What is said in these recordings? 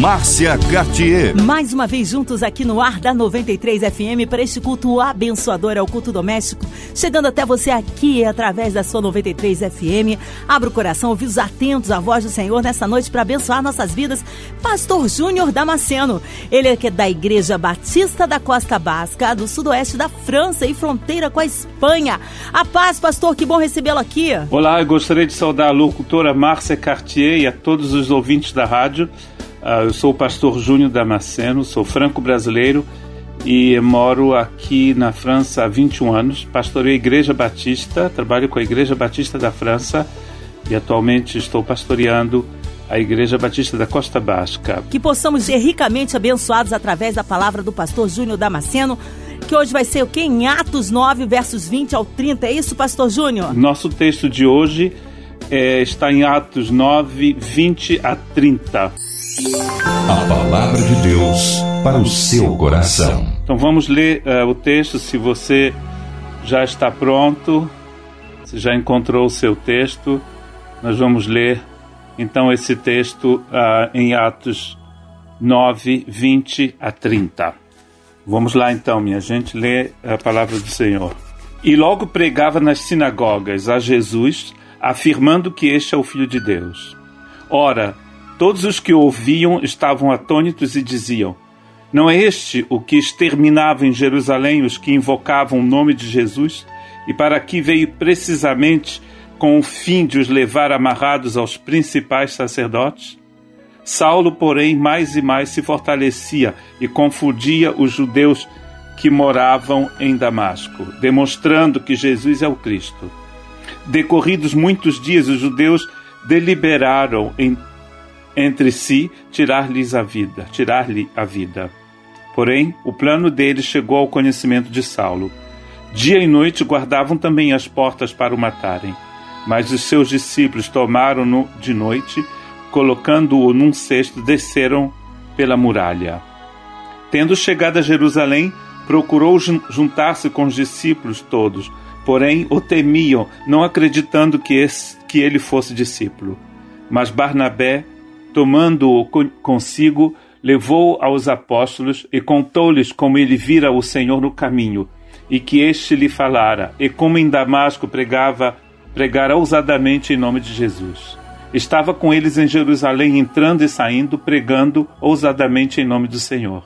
Márcia Cartier. Mais uma vez juntos aqui no ar da 93 FM para este culto abençoador ao culto doméstico, chegando até você aqui através da sua 93 FM. Abra o coração, ouvidos atentos à voz do Senhor nessa noite para abençoar nossas vidas. Pastor Júnior Damasceno, ele é, é da Igreja Batista da Costa Basca, do sudoeste da França e fronteira com a Espanha. A paz, pastor, que bom recebê-lo aqui. Olá, eu gostaria de saudar a locutora Márcia Cartier e a todos os ouvintes da rádio. Uh, eu sou o pastor Júnior Damasceno, sou franco-brasileiro e moro aqui na França há 21 anos. Pastorei a Igreja Batista, trabalho com a Igreja Batista da França e atualmente estou pastoreando a Igreja Batista da Costa Basca. Que possamos ser ricamente abençoados através da palavra do pastor Júnior Damasceno, que hoje vai ser o que? Em Atos 9, versos 20 ao 30. É isso, pastor Júnior? Nosso texto de hoje é, está em Atos 9, 20 a 30. A palavra de Deus para o seu coração. Então vamos ler uh, o texto. Se você já está pronto, se já encontrou o seu texto, nós vamos ler então esse texto uh, em Atos 9, 20 a 30. Vamos lá então, minha gente, ler a palavra do Senhor. E logo pregava nas sinagogas a Jesus, afirmando que este é o Filho de Deus. Ora, Todos os que ouviam estavam atônitos e diziam: Não é este o que exterminava em Jerusalém os que invocavam o nome de Jesus? E para aqui veio precisamente com o fim de os levar amarrados aos principais sacerdotes? Saulo, porém, mais e mais se fortalecia e confundia os judeus que moravam em Damasco, demonstrando que Jesus é o Cristo. Decorridos muitos dias, os judeus deliberaram em entre si tirar-lhes a vida, tirar-lhe a vida. Porém, o plano deles chegou ao conhecimento de Saulo. Dia e noite guardavam também as portas para o matarem. Mas os seus discípulos tomaram-no de noite, colocando-o num cesto, desceram pela muralha. Tendo chegado a Jerusalém, procurou juntar-se com os discípulos todos, porém o temiam, não acreditando que, esse, que ele fosse discípulo. Mas Barnabé tomando-o consigo, levou aos apóstolos e contou-lhes como ele vira o Senhor no caminho, e que este lhe falara, e como em Damasco pregava, pregara ousadamente em nome de Jesus. Estava com eles em Jerusalém, entrando e saindo, pregando ousadamente em nome do Senhor.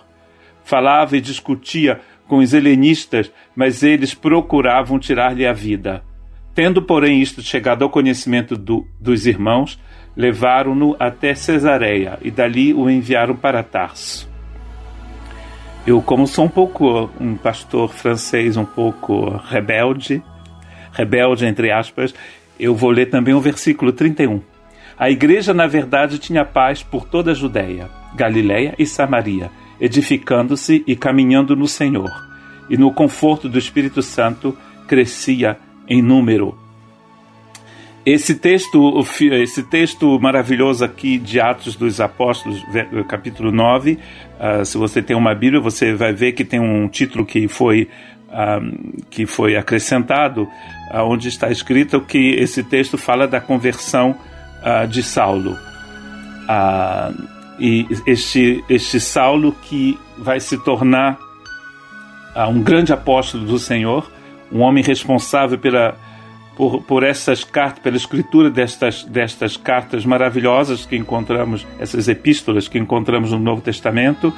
Falava e discutia com os helenistas, mas eles procuravam tirar-lhe a vida. Tendo, porém, isto chegado ao conhecimento do, dos irmãos, levaram-no até Cesareia e dali o enviaram para Tarso. Eu, como sou um pouco um pastor francês um pouco rebelde, rebelde entre aspas, eu vou ler também o versículo 31. A igreja, na verdade, tinha paz por toda a Judéia, Galiléia e Samaria, edificando-se e caminhando no Senhor, e no conforto do Espírito Santo crescia em número. Esse texto, esse texto maravilhoso aqui de Atos dos Apóstolos, capítulo 9, uh, ah, se você tem uma Bíblia, você vai ver que tem um título que foi, uh, que foi acrescentado, uh, onde está escrito que esse texto fala da conversão de Saulo. e este, este Saulo que vai se tornar um grande apóstolo do Senhor, um homem responsável pela por, por essas cartas, pela escritura destas, destas cartas maravilhosas que encontramos, essas epístolas que encontramos no Novo Testamento,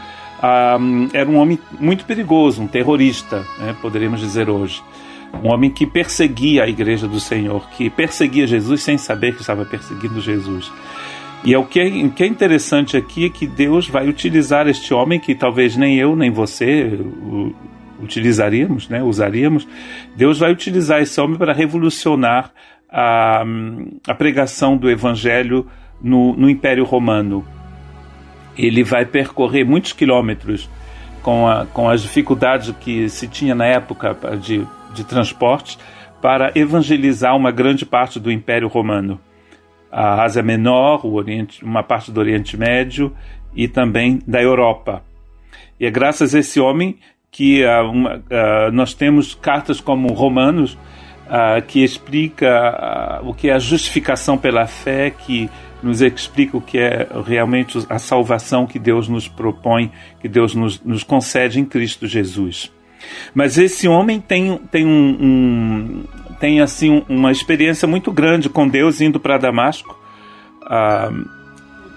um, era um homem muito perigoso, um terrorista, né, poderíamos dizer hoje. Um homem que perseguia a igreja do Senhor, que perseguia Jesus sem saber que estava perseguindo Jesus. E é o que é, o que é interessante aqui é que Deus vai utilizar este homem que talvez nem eu nem você, utilizaríamos, né, usaríamos, Deus vai utilizar esse homem para revolucionar a, a pregação do evangelho no, no Império Romano. Ele vai percorrer muitos quilômetros com, a, com as dificuldades que se tinha na época de, de transporte para evangelizar uma grande parte do Império Romano. A Ásia Menor, Oriente, uma parte do Oriente Médio e também da Europa. E é graças a esse homem que uh, uma, uh, nós temos cartas como Romanos, uh, que explica o que é a justificação pela fé, que nos explica o que é realmente a salvação que Deus nos propõe, que Deus nos, nos concede em Cristo Jesus. Mas esse homem tem, tem, um, um tem assim uma experiência muito grande com Deus indo para Damasco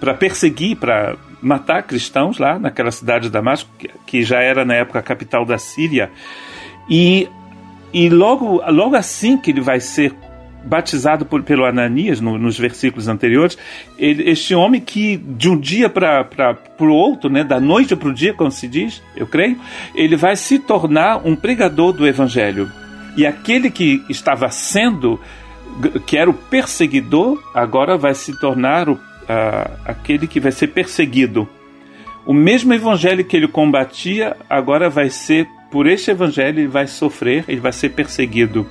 para perseguir, para matar cristãos lá naquela cidade de Damasco, que, já era na época a capital da Síria. E, e logo, logo assim que ele vai ser batizado por, pelo Ananias, no, nos versículos anteriores, ele, este homem que de um dia para o outro, né, da noite para o dia, como se diz, eu creio, ele vai se tornar um pregador do Evangelho. E aquele que estava sendo, que era o perseguidor, agora vai se tornar o aquele que vai ser perseguido. O mesmo evangelho que ele combatia, agora vai ser, por este evangelho, ele vai sofrer, ele vai ser perseguido.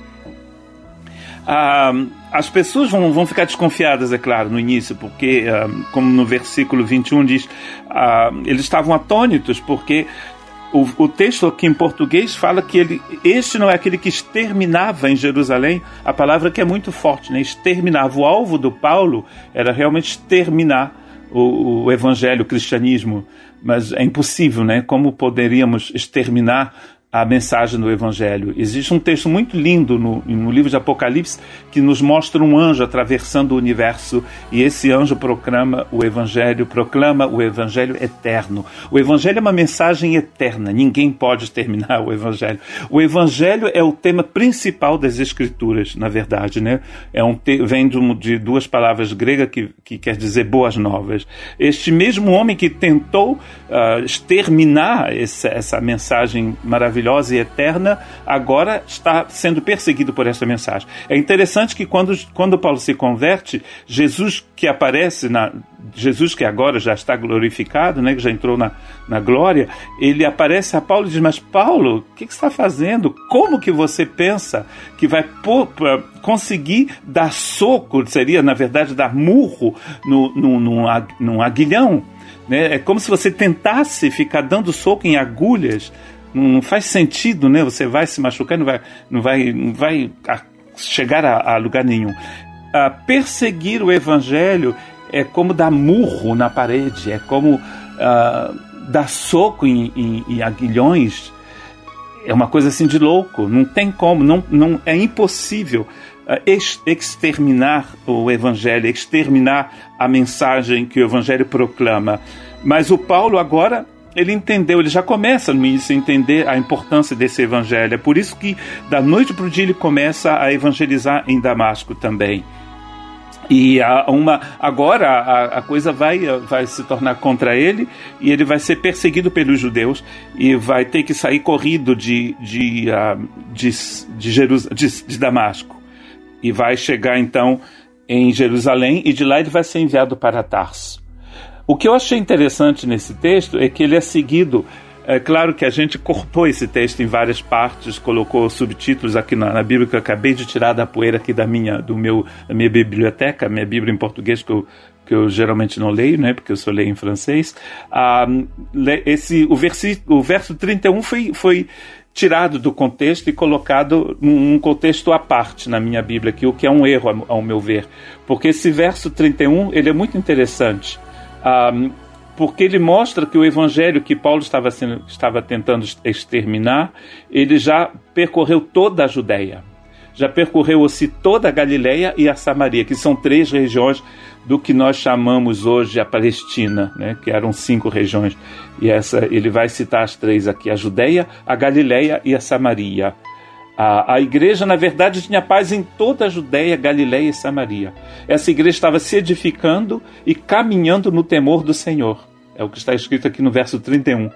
Ah, as pessoas vão, vão ficar desconfiadas, é claro, no início, porque, ah, como no versículo 21 diz, ah, eles estavam atônitos, porque o, o, texto aqui em português fala que ele, este não é aquele que exterminava em Jerusalém, a palavra que é muito forte, né? exterminava. O alvo do Paulo era realmente exterminar o, o evangelho, o cristianismo, mas é impossível, né? Como poderíamos exterminar a mensagem do Evangelho. Existe um texto muito lindo no, no, livro de Apocalipse que nos mostra um anjo atravessando o universo e esse anjo proclama o Evangelho, proclama o Evangelho eterno. O Evangelho é uma mensagem eterna, ninguém pode terminar o Evangelho. O Evangelho é o tema principal das Escrituras, na verdade, né? É um te, vem de, de, duas palavras gregas que, que quer dizer boas novas. Este mesmo homem que tentou uh, exterminar essa, essa mensagem maravilhosa maravilhosa e eterna, agora está sendo perseguido por essa mensagem. É interessante que quando, quando Paulo se converte, Jesus que aparece na Jesus que agora já está glorificado, né, que já entrou na, na glória, ele aparece a Paulo e diz: Mas Paulo, o que, que está fazendo? Como que você pensa que vai conseguir dar soco, seria na verdade dar murro no, no, num, num aguilhão? Né? É como se você tentasse ficar dando soco em agulhas não faz sentido, né? Você vai se machucar, não vai, não vai, não vai chegar a, a lugar nenhum. A perseguir o evangelho é como dar murro na parede, é como uh, dar soco em, em, em, aguilhões. É uma coisa assim de louco. Não tem como, não, não é impossível uh, exterminar o evangelho, exterminar a mensagem que o evangelho proclama. Mas o Paulo agora ele entendeu, ele já começa no início a entender a importância desse evangelho. É por isso que da noite para o dia ele começa a evangelizar em Damasco também. E a, uma, agora a, a, coisa vai, vai se tornar contra ele e ele vai ser perseguido pelos judeus e vai ter que sair corrido de, de, uh, de, de, de, de Damasco. E vai chegar então em Jerusalém e de lá ele vai ser enviado para Tarso. O que eu achei interessante nesse texto é que ele é seguido. É claro que a gente cortou esse texto em várias partes, colocou subtítulos aqui na, na Bíblia que eu acabei de tirar da poeira aqui da minha, do meu, da minha biblioteca, minha Bíblia em português que eu, que eu geralmente não leio, né, porque eu só leio em francês. Ah, esse, o, versi, o verso 31 foi, foi tirado do contexto e colocado num contexto à parte na minha Bíblia, aqui, o que é um erro, ao meu ver. Porque esse verso 31 ele é muito interessante um, porque ele mostra que o evangelho que Paulo estava, sendo, estava tentando exterminar, ele já percorreu toda a Judéia, já percorreu-se toda a Galileia e a Samaria, que são três regiões do que nós chamamos hoje a Palestina, né, que eram cinco regiões. E essa ele vai citar as três aqui: a Judéia, a Galileia e a Samaria. A, a igreja, na verdade, tinha paz em toda a Judéia, Galiléia e Samaria. Essa igreja estava se edificando e caminhando no temor do Senhor. É o que está escrito aqui no verso 31.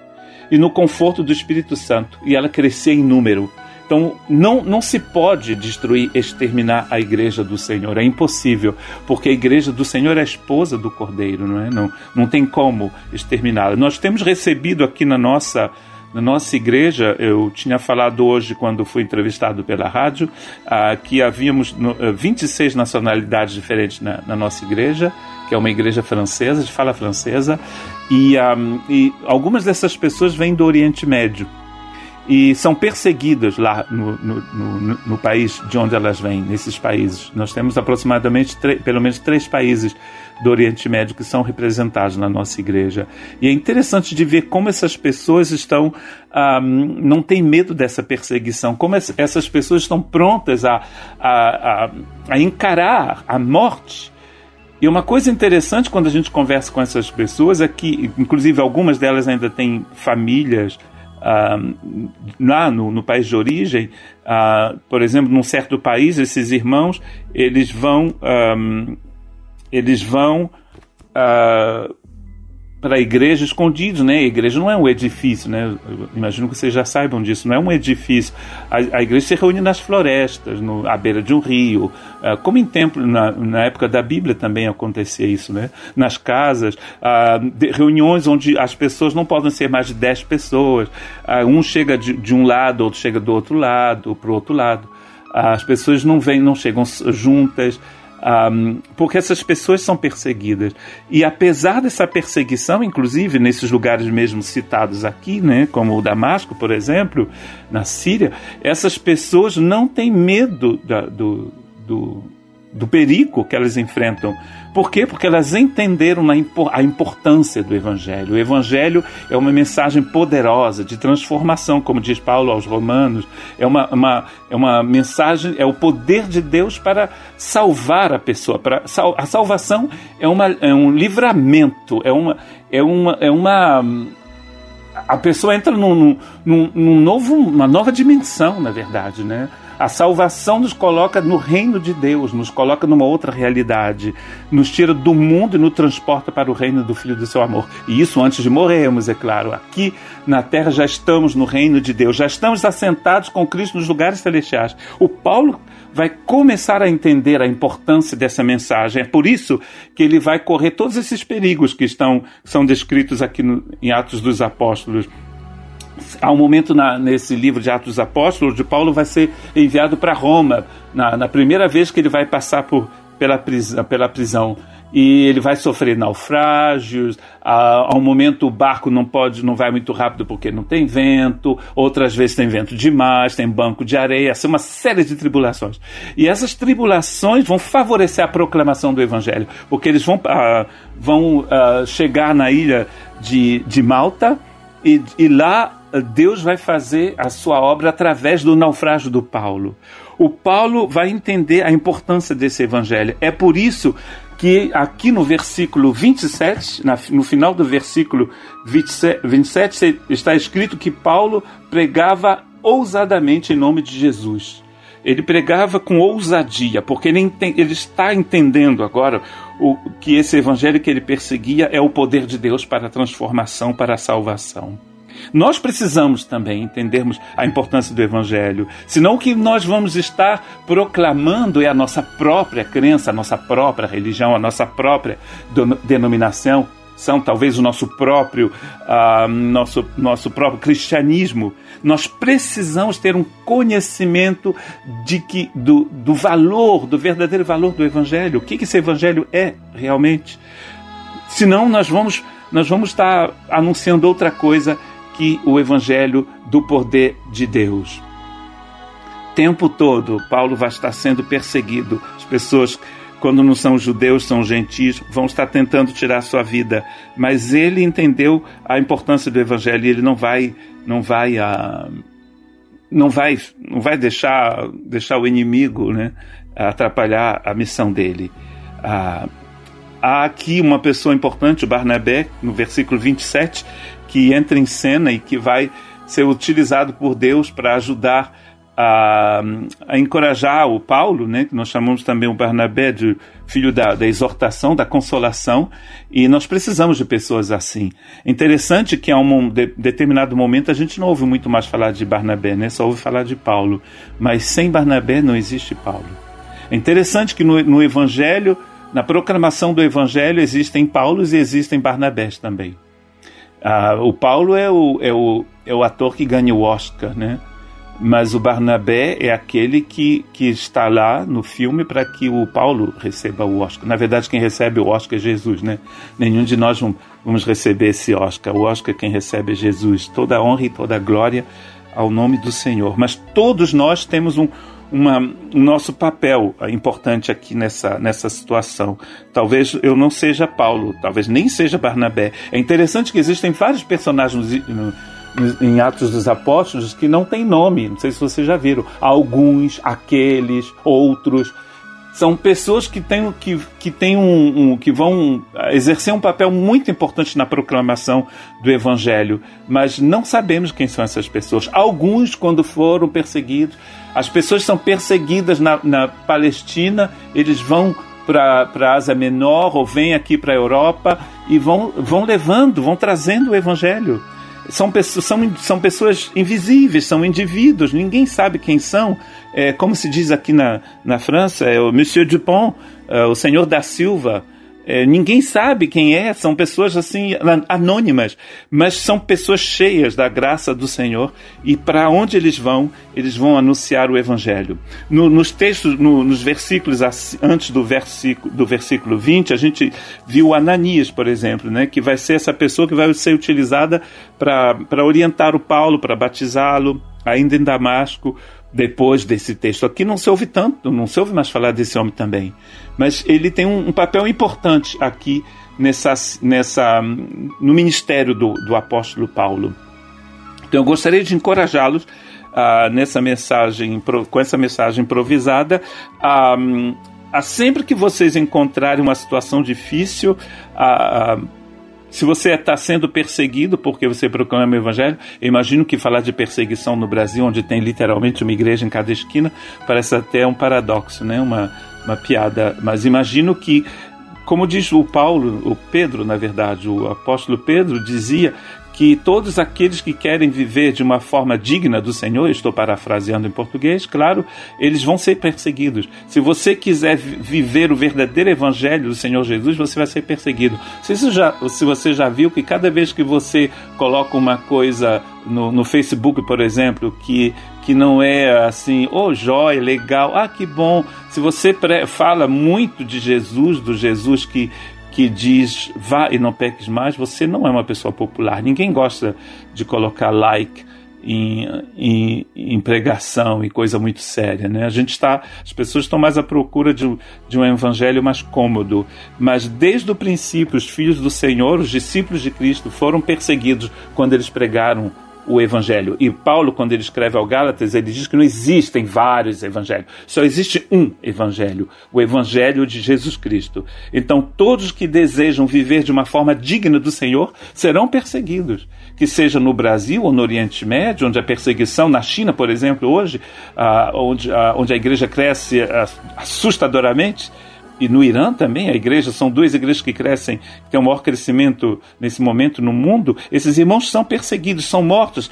E no conforto do Espírito Santo. E ela crescia em número. Então, não, não se pode destruir, exterminar a igreja do Senhor. É impossível, porque a igreja do Senhor é a esposa do Cordeiro, não é? Não, não tem como exterminá-la. Nós temos recebido aqui na nossa na nossa igreja, eu tinha falado hoje, quando fui entrevistado pela rádio, uh, que havíamos no, uh, 26 nacionalidades diferentes na, na, nossa igreja que é uma igreja francesa, de fala francesa, e, um, e algumas dessas pessoas vêm do Oriente Médio e são perseguidas lá no, no, no, no, país de onde elas vêm, nesses países. Nós temos aproximadamente, pelo menos, três países do Oriente Médio que são representados na nossa igreja. E é interessante de ver como essas pessoas estão, um, não têm medo dessa perseguição, como essas pessoas estão prontas a, a, a, a encarar a morte. E uma coisa interessante quando a gente conversa com essas pessoas é que, inclusive, algumas delas ainda têm famílias Uh, lá no, no, país de origem, uh, por exemplo, num certo país, esses irmãos eles vão um, eles vão uh, para a igreja escondidos, né? A igreja não é um edifício, né? Eu imagino que vocês já saibam disso. Não é um edifício. A, a igreja se reúne nas florestas, no, à beira de um rio, uh, como em templo na, na, época da Bíblia também acontecia isso, né? Nas casas, uh, de, reuniões onde as pessoas não podem ser mais de 10 pessoas. Um chega de, de, um lado, outro chega do outro lado, para o outro lado. As pessoas não vêm, não chegam juntas. Um, porque essas pessoas são perseguidas. E apesar dessa perseguição, inclusive nesses lugares mesmo citados aqui, né, como o Damasco, por exemplo, na Síria, essas pessoas não têm medo da, do, do, do perigo que elas enfrentam. Por quê? Porque elas entenderam a importância do Evangelho. O Evangelho é uma mensagem poderosa de transformação, como diz Paulo aos Romanos. É uma, uma, é uma mensagem, é o poder de Deus para salvar a pessoa. Para, a salvação é, uma, é um livramento, é uma, é uma, é uma a pessoa entra num, num, num novo, uma nova dimensão, na verdade, né? A salvação nos coloca no reino de Deus, nos coloca numa outra realidade, nos tira do mundo e nos transporta para o reino do Filho do seu amor. E isso antes de morrermos, é claro. Aqui na terra já estamos no reino de Deus, já estamos assentados com Cristo nos lugares celestiais. O Paulo vai começar a entender a importância dessa mensagem. É por isso que ele vai correr todos esses perigos que estão são descritos aqui no, em Atos dos Apóstolos há um momento na, nesse livro de Atos dos Apóstolos de Paulo vai ser enviado para Roma na, na, primeira vez que ele vai passar por, pela, prisão, pela prisão e ele vai sofrer naufrágios. A um momento o barco não pode, não vai muito rápido porque não tem vento. Outras vezes tem vento demais, tem banco de areia, assim, uma série de tribulações. E essas tribulações vão favorecer a proclamação do evangelho, porque eles vão, uh, vão uh, chegar na ilha de, de Malta e, e lá Deus vai fazer a sua obra através do naufrágio do Paulo. O Paulo vai entender a importância desse evangelho. É por isso que aqui no versículo 27, no final do versículo 27, está escrito que Paulo pregava ousadamente em nome de Jesus. Ele pregava com ousadia, porque ele, entende, ele está entendendo agora o, que esse evangelho que ele perseguia é o poder de Deus para a transformação, para a salvação. Nós precisamos também entendermos a importância do Evangelho, senão o que nós vamos estar proclamando é a nossa própria crença, a nossa própria religião, a nossa própria denominação, são talvez o nosso próprio, uh, nosso, nosso próprio cristianismo. Nós precisamos ter um conhecimento de que, do, do valor, do verdadeiro valor do Evangelho. O que, que esse Evangelho é realmente? Senão nós vamos, nós vamos estar anunciando outra coisa que o evangelho do poder de Deus. Tempo todo, Paulo vai estar sendo perseguido. As pessoas, quando não são judeus, são gentis, vão estar tentando tirar a sua vida. Mas ele entendeu a importância do evangelho e ele não vai, não vai, uh, não vai, não vai deixar, deixar o inimigo, né, atrapalhar a missão dele. Uh, há aqui uma pessoa importante, o Barnabé, no versículo 27, que entra em cena e que vai ser utilizado por Deus para ajudar a, a, encorajar o Paulo, né, que nós chamamos também o Barnabé de filho da, da, exortação, da consolação, e nós precisamos de pessoas assim. Interessante que a um de, determinado momento a gente não ouve muito mais falar de Barnabé, né, só ouve falar de Paulo, mas sem Barnabé não existe Paulo. É interessante que no, no Evangelho, na proclamação do Evangelho, existem Paulos e existem Barnabés também. Ah, o Paulo é o, é, o, é o ator que ganha o Oscar, né? mas o Barnabé é aquele que, que está lá no filme para que o Paulo receba o Oscar. Na verdade, quem recebe o Oscar é Jesus, né? Nenhum de nós vamos receber esse Oscar. O Oscar quem recebe é Jesus. Toda a honra e toda a glória ao nome do Senhor. Mas todos nós temos um, uma, um nosso papel importante aqui nessa, nessa situação. Talvez eu não seja Paulo, talvez nem seja Barnabé. É interessante que existem vários personagens no, em Atos dos Apóstolos que não tem nome. Não sei se vocês já viram. Alguns, aqueles, outros. São pessoas que têm, que, que têm um, um, que vão exercer um papel muito importante na proclamação do Evangelho, mas não sabemos quem são essas pessoas. Alguns, quando foram perseguidos, as pessoas são perseguidas na, na Palestina, eles vão para a Ásia Menor ou vêm aqui para a Europa e vão, vão levando, vão trazendo o Evangelho são pessoas, são, são pessoas invisíveis, são indivíduos, ninguém sabe quem são. É, como se diz aqui na, na França, é o Monsieur Dupont, é, o senhor da Silva, ninguém sabe quem é, são pessoas assim anônimas, mas são pessoas cheias da graça do Senhor e para onde eles vão, eles vão anunciar o Evangelho. No, nos textos, no, nos versículos antes do versículo, do versículo 20, a gente viu Ananias, por exemplo, né, que vai ser essa pessoa que vai ser utilizada para orientar o Paulo, para batizá-lo, ainda em Damasco, depois desse texto aqui, não se ouve tanto, não se ouve mais falar desse homem também. Mas ele tem um, um papel importante aqui nessa, nessa, no ministério do, do apóstolo Paulo. Então eu gostaria de encorajá-los uh, nessa mensagem, com essa mensagem improvisada, a sempre que vocês encontrarem uma situação difícil, a, se você está sendo perseguido porque você proclama o Evangelho, eu imagino que falar de perseguição no Brasil, onde tem literalmente uma igreja em cada esquina, parece até um paradoxo, né? uma, uma piada. Mas imagino que, como diz o Paulo, o Pedro, na verdade, o apóstolo Pedro dizia que todos aqueles que querem viver de uma forma digna do Senhor, estou parafraseando em português, claro, eles vão ser perseguidos. Se você quiser viver o verdadeiro evangelho do Senhor Jesus, você vai ser perseguido. Se, já, se você já viu que cada vez que você coloca uma coisa no, no Facebook, por exemplo, que que não é assim, oh, jóia, legal, ah, que bom. Se você fala muito de Jesus, do Jesus que, que diz vá e não peques mais, você não é uma pessoa popular. Ninguém gosta de colocar like em, em, em pregação e coisa muito séria, né? A gente está, as pessoas estão mais à procura de, de um evangelho mais cômodo, mas desde o princípio os filhos do Senhor, os discípulos de Cristo, foram perseguidos quando eles pregaram o evangelho. E Paulo, quando ele escreve ao Gálatas, ele diz que não existem vários evangelhos, só existe um evangelho, o evangelho de Jesus Cristo. Então, todos que desejam viver de uma forma digna do Senhor serão perseguidos, que seja no Brasil ou no Oriente Médio, onde a perseguição, na China, por exemplo, hoje, ah, onde, ah, onde a igreja cresce ah, assustadoramente e no Irã também, a igreja, são duas igrejas que crescem, que têm o maior crescimento nesse momento no mundo, esses irmãos são perseguidos, são mortos.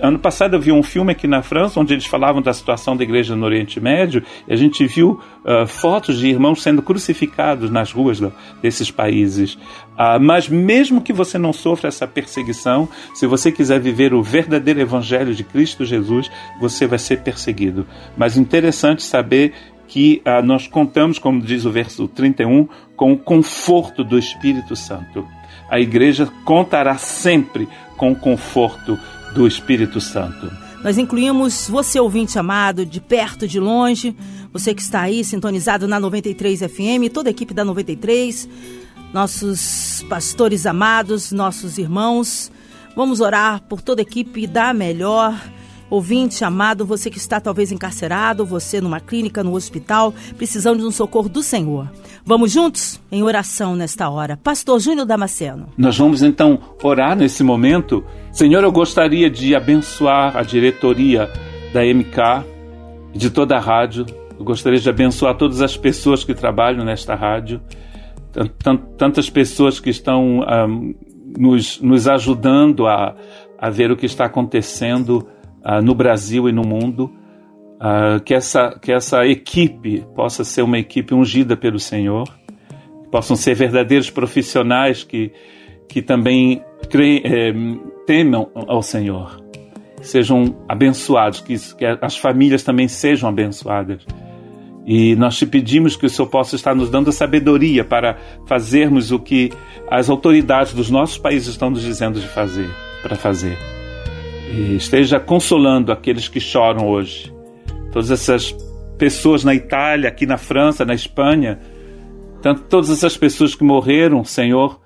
Ano passado eu vi um filme aqui na França, onde eles falavam da situação da igreja no Oriente Médio, e a gente viu uh, fotos de irmãos sendo crucificados nas ruas desses países. Uh, mas mesmo que você não sofra essa perseguição, se você quiser viver o verdadeiro evangelho de Cristo Jesus, você vai ser perseguido. Mas interessante saber que ah, nós contamos, como diz o verso 31, com o conforto do Espírito Santo. A igreja contará sempre com o conforto do Espírito Santo. Nós incluímos você, ouvinte amado, de perto, de longe, você que está aí sintonizado na 93 FM, toda a equipe da 93, nossos pastores amados, nossos irmãos. Vamos orar por toda a equipe da melhor Ouvinte amado, você que está talvez encarcerado, você numa clínica, no hospital, precisando de um socorro do Senhor. Vamos juntos em oração nesta hora. Pastor Júnior Damasceno. Nós vamos então orar nesse momento. Senhor, eu gostaria de abençoar a diretoria da MK e de toda a rádio. Eu gostaria de abençoar todas as pessoas que trabalham nesta rádio, tantas pessoas que estão um, ah, nos, nos ajudando a, a ver o que está acontecendo uh, no Brasil e no mundo, uh, que, essa, que essa equipe possa ser uma equipe ungida pelo Senhor, que possam ser verdadeiros profissionais que, que também creem, eh, temam ao Senhor. sejam abençoados, que, que as famílias também sejam abençoadas. E nós te pedimos que o Senhor possa estar nos dando a sabedoria para fazermos o que as autoridades dos nossos países estão nos dizendo de fazer, para fazer. E esteja consolando aqueles que choram hoje. Todas essas pessoas na Itália, aqui na França, na Espanha, tanto todas essas pessoas que morreram, Senhor,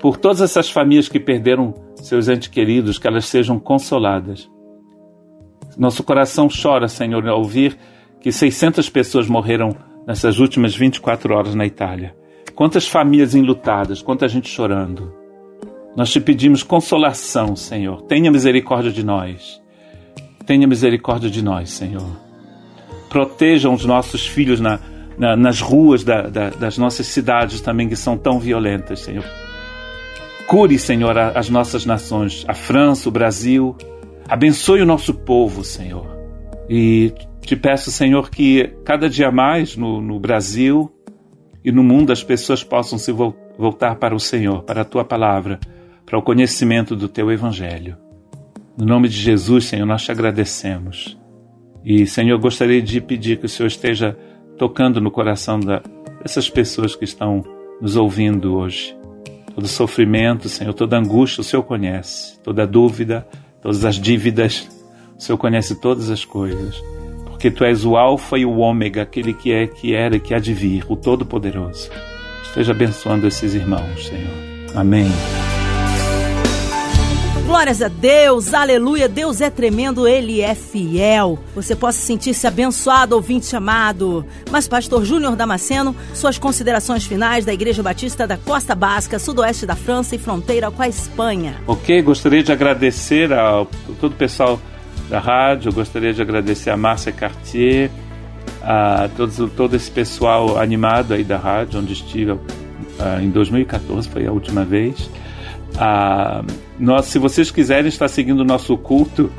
por todas essas famílias que perderam seus entes queridos, que elas sejam consoladas. Nosso coração chora, Senhor, ao ouvir que 600 pessoas morreram nessas últimas 24 horas na Itália. Quantas famílias enlutadas, quanta gente chorando. Nós te pedimos consolação, Senhor. Tenha misericórdia de nós. Tenha misericórdia de nós, Senhor. Protejam os nossos filhos na, na, nas ruas da, da, das nossas cidades também, que são tão violentas, Senhor. Cure, Senhor, as nossas nações, a França, o Brasil. Abençoe o nosso povo, Senhor. E te peço, Senhor, que cada dia mais no, no Brasil e no mundo as pessoas possam se voltar para o Senhor, para a tua palavra, para o conhecimento do teu evangelho. No nome de Jesus, Senhor, nós te agradecemos. E, Senhor, gostaria de pedir que o Senhor esteja tocando no coração da, dessas pessoas que estão nos ouvindo hoje. Todo sofrimento, Senhor, toda angústia, o Senhor conhece. Toda dúvida, todas as dívidas, o Senhor conhece todas as coisas porque tu és o Alfa e o Ômega, aquele que é, que era e que há de vir, o Todo-Poderoso. Esteja abençoando esses irmãos, Senhor. Amém. Glórias a Deus, aleluia, Deus é tremendo, Ele é fiel. Você possa sentir-se abençoado, ouvinte amado. Mas, Pastor Júnior Damasceno, suas considerações finais da Igreja Batista da Costa Basca, sudoeste da França e fronteira com a Espanha. Ok, gostaria de agradecer a todo o pessoal da rádio. Gostaria de agradecer a Márcia Cartier, a todos, todo esse pessoal animado aí da rádio, onde estive uh, em 2014, foi a última vez. Uh, nós, se vocês quiserem estar seguindo o nosso culto,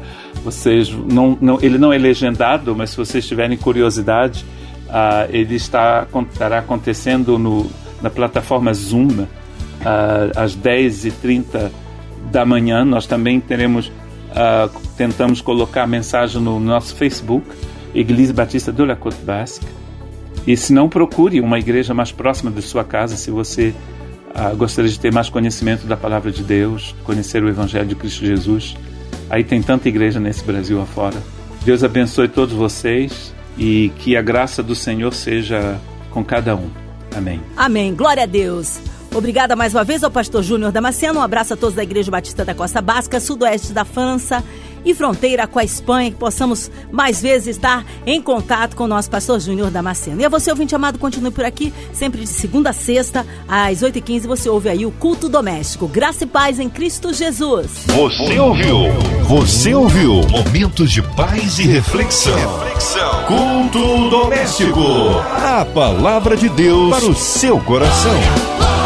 vocês não, não, ele não é legendado, mas se vocês tiverem curiosidade, uh, ele está, estará acontecendo no, na plataforma Zoom uh, às 10h30 da manhã. Nós também teremos Uh, tentamos colocar a mensagem no nosso Facebook, Igreja Batista de la Côte Basque. E se não, procure uma igreja mais próxima de sua casa se você uh, gostaria de ter mais conhecimento da palavra de Deus, conhecer o Evangelho de Cristo Jesus. Aí tem tanta igreja nesse Brasil afora. Deus abençoe todos vocês e que a graça do Senhor seja com cada um. Amém. Amém. Glória a Deus. Obrigada mais uma vez ao pastor Júnior Damasceno. Um abraço a todos da Igreja Batista da Costa Basca, sudoeste da França e fronteira com a Espanha, que possamos mais vezes estar em contato com o nosso pastor Júnior Damasceno. E a você, ouvinte amado, continue por aqui, sempre de segunda a sexta, às 8h15, você ouve aí o Culto Doméstico. Graça e paz em Cristo Jesus. Você ouviu? Você ouviu? Momentos de paz e reflexão. reflexão. Culto Doméstico. A palavra de Deus para o seu coração.